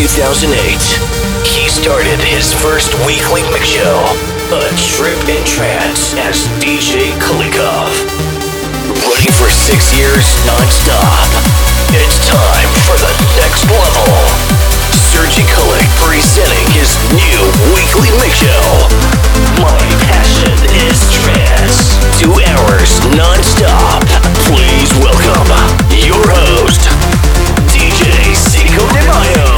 2008. He started his first weekly mix show, A Trip in Trance, as DJ Kulikov. Running for six years non-stop. It's time for the next level. Sergi Kulik presenting his new weekly mix show. My passion is trance. Two hours non-stop. Please welcome your host, DJ Seco de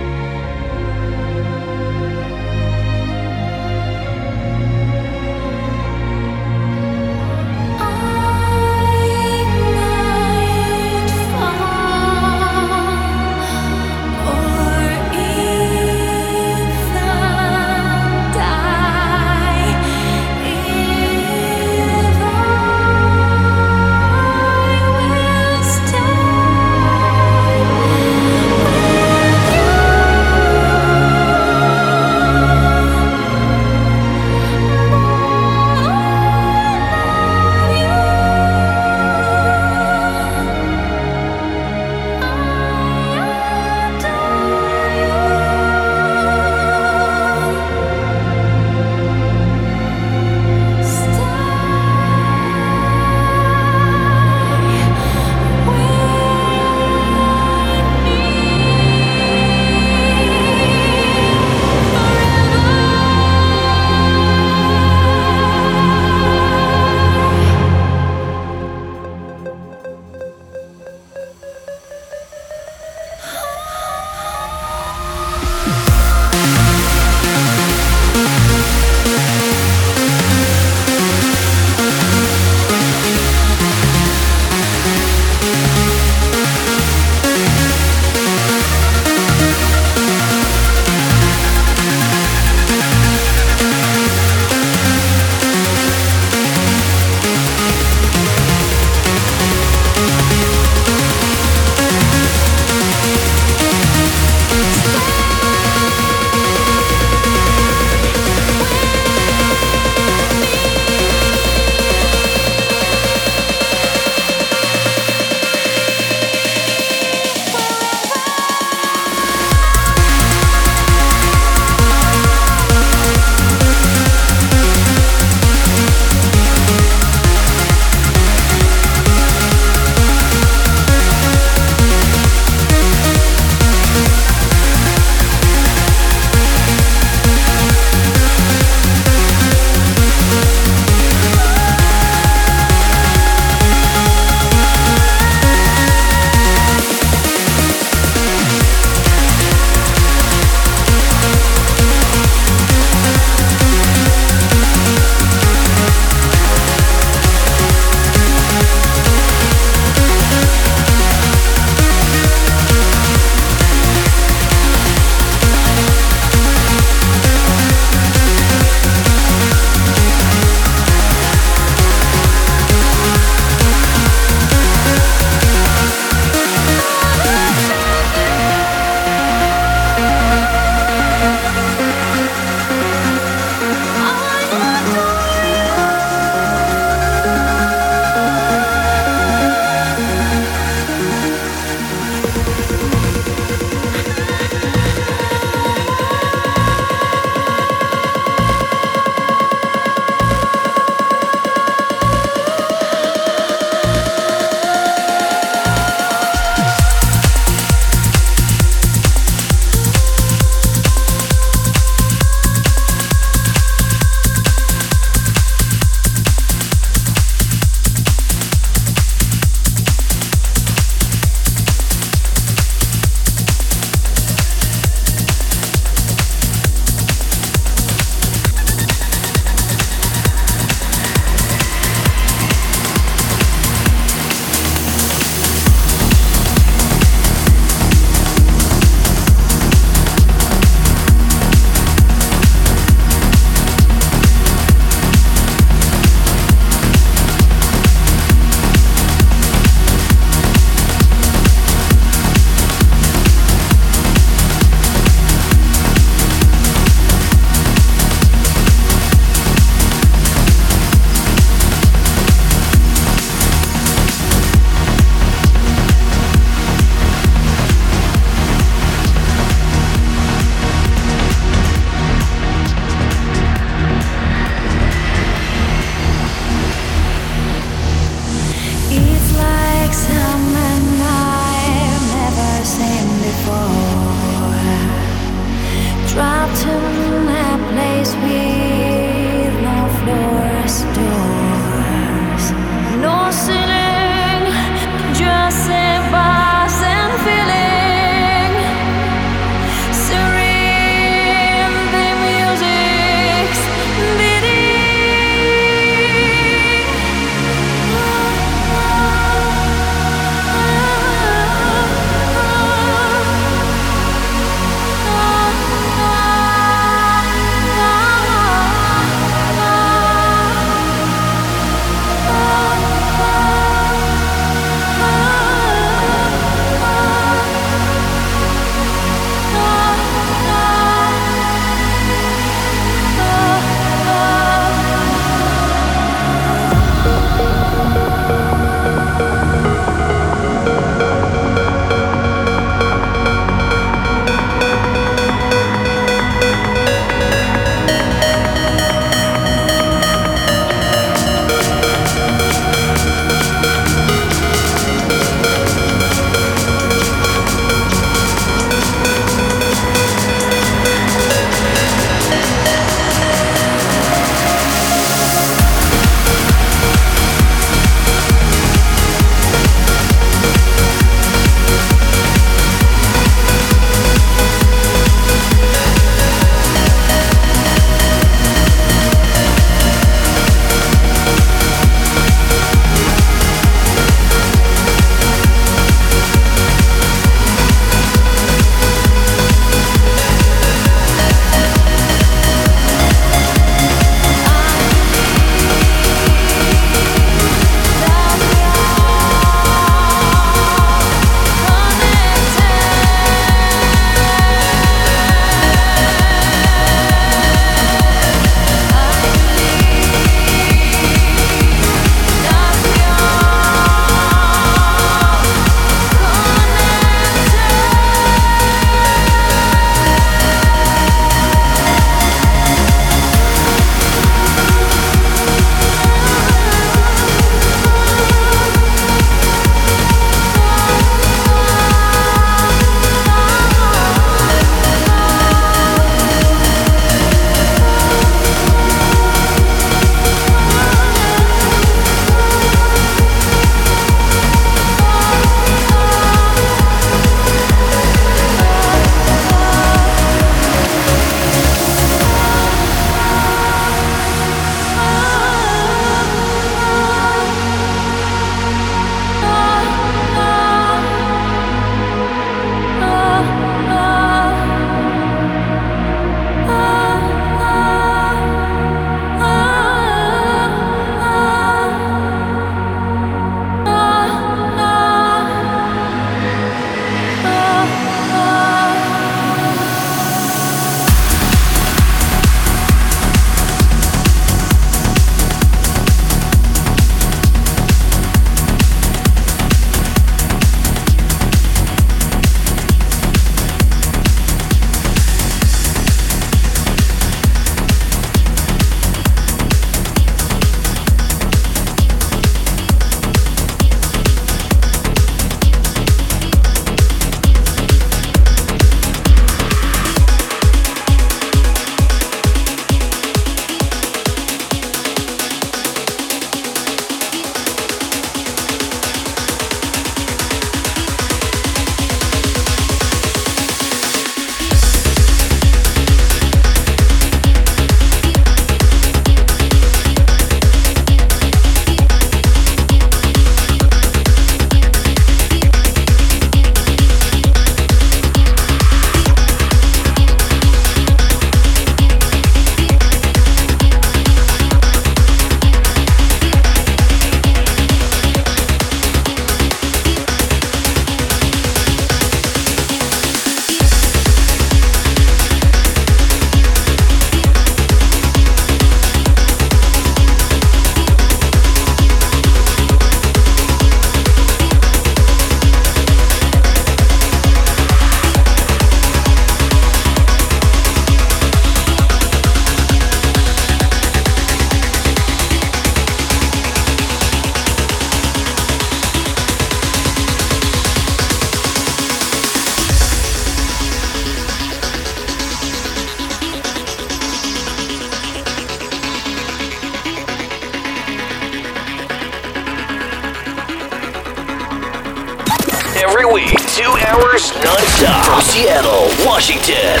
Two hours nonstop from Seattle, Washington,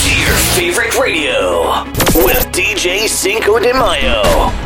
to your favorite radio with DJ Cinco de Mayo.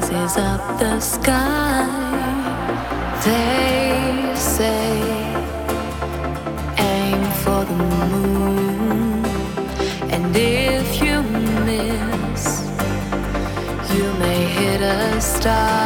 Rises up the sky. They say, aim for the moon, and if you miss, you may hit a star.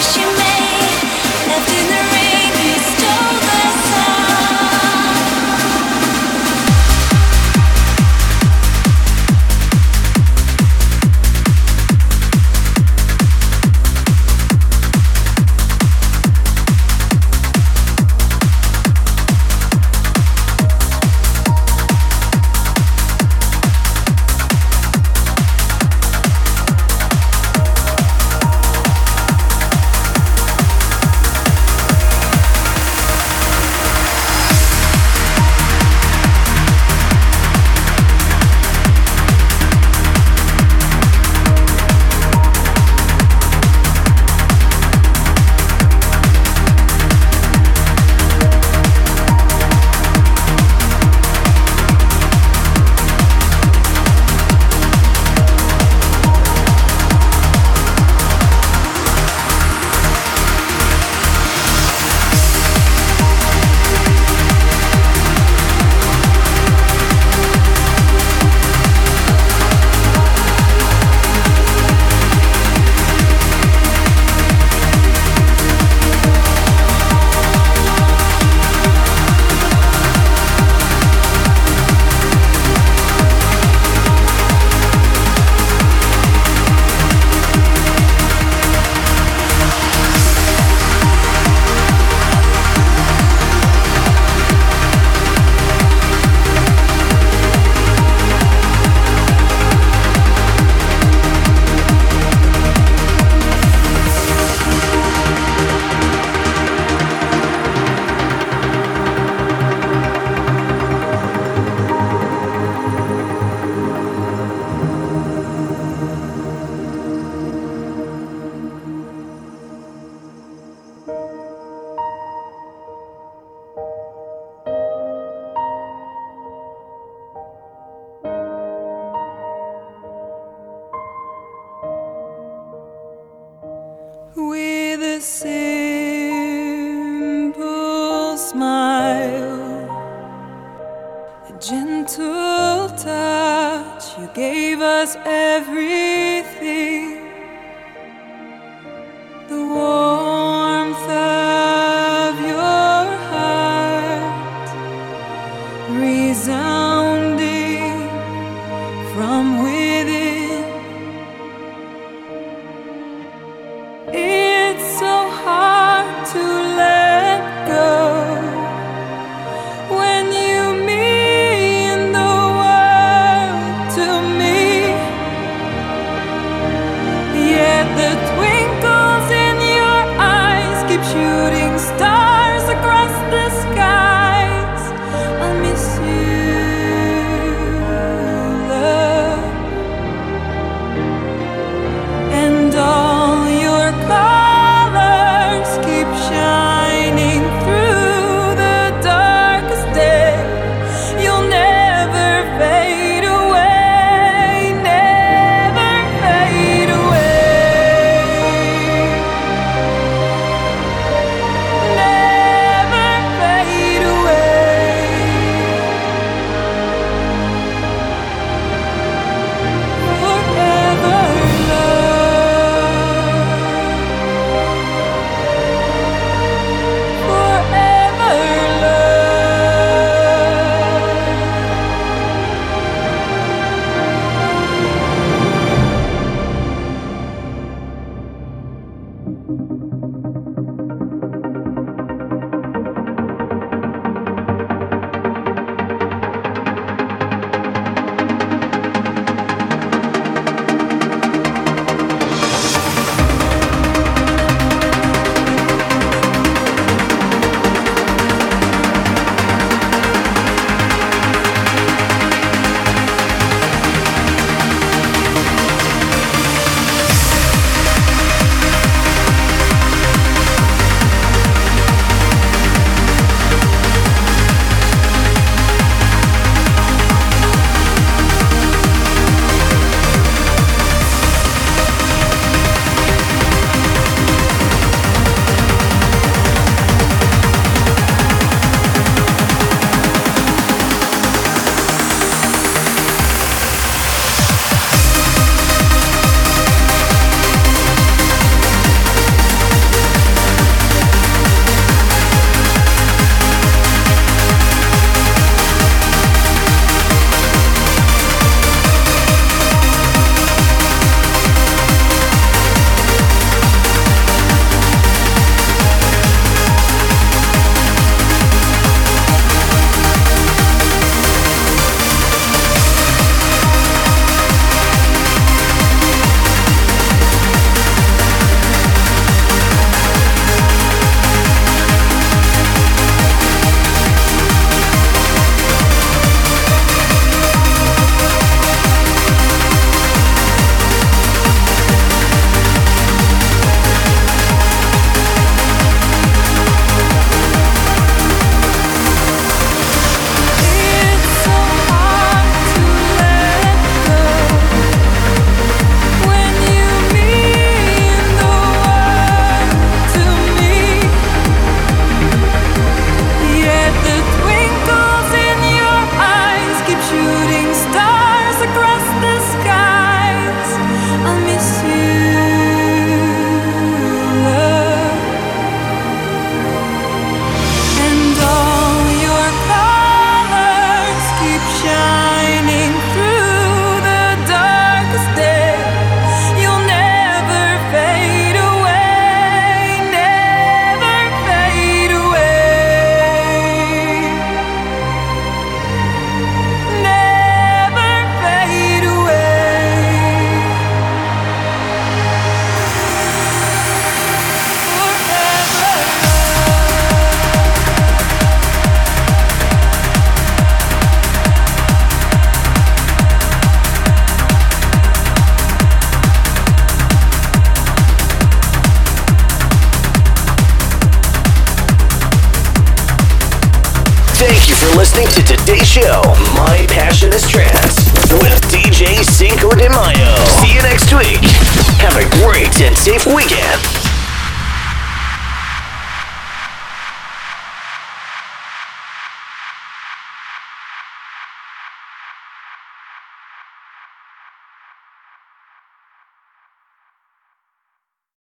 wish you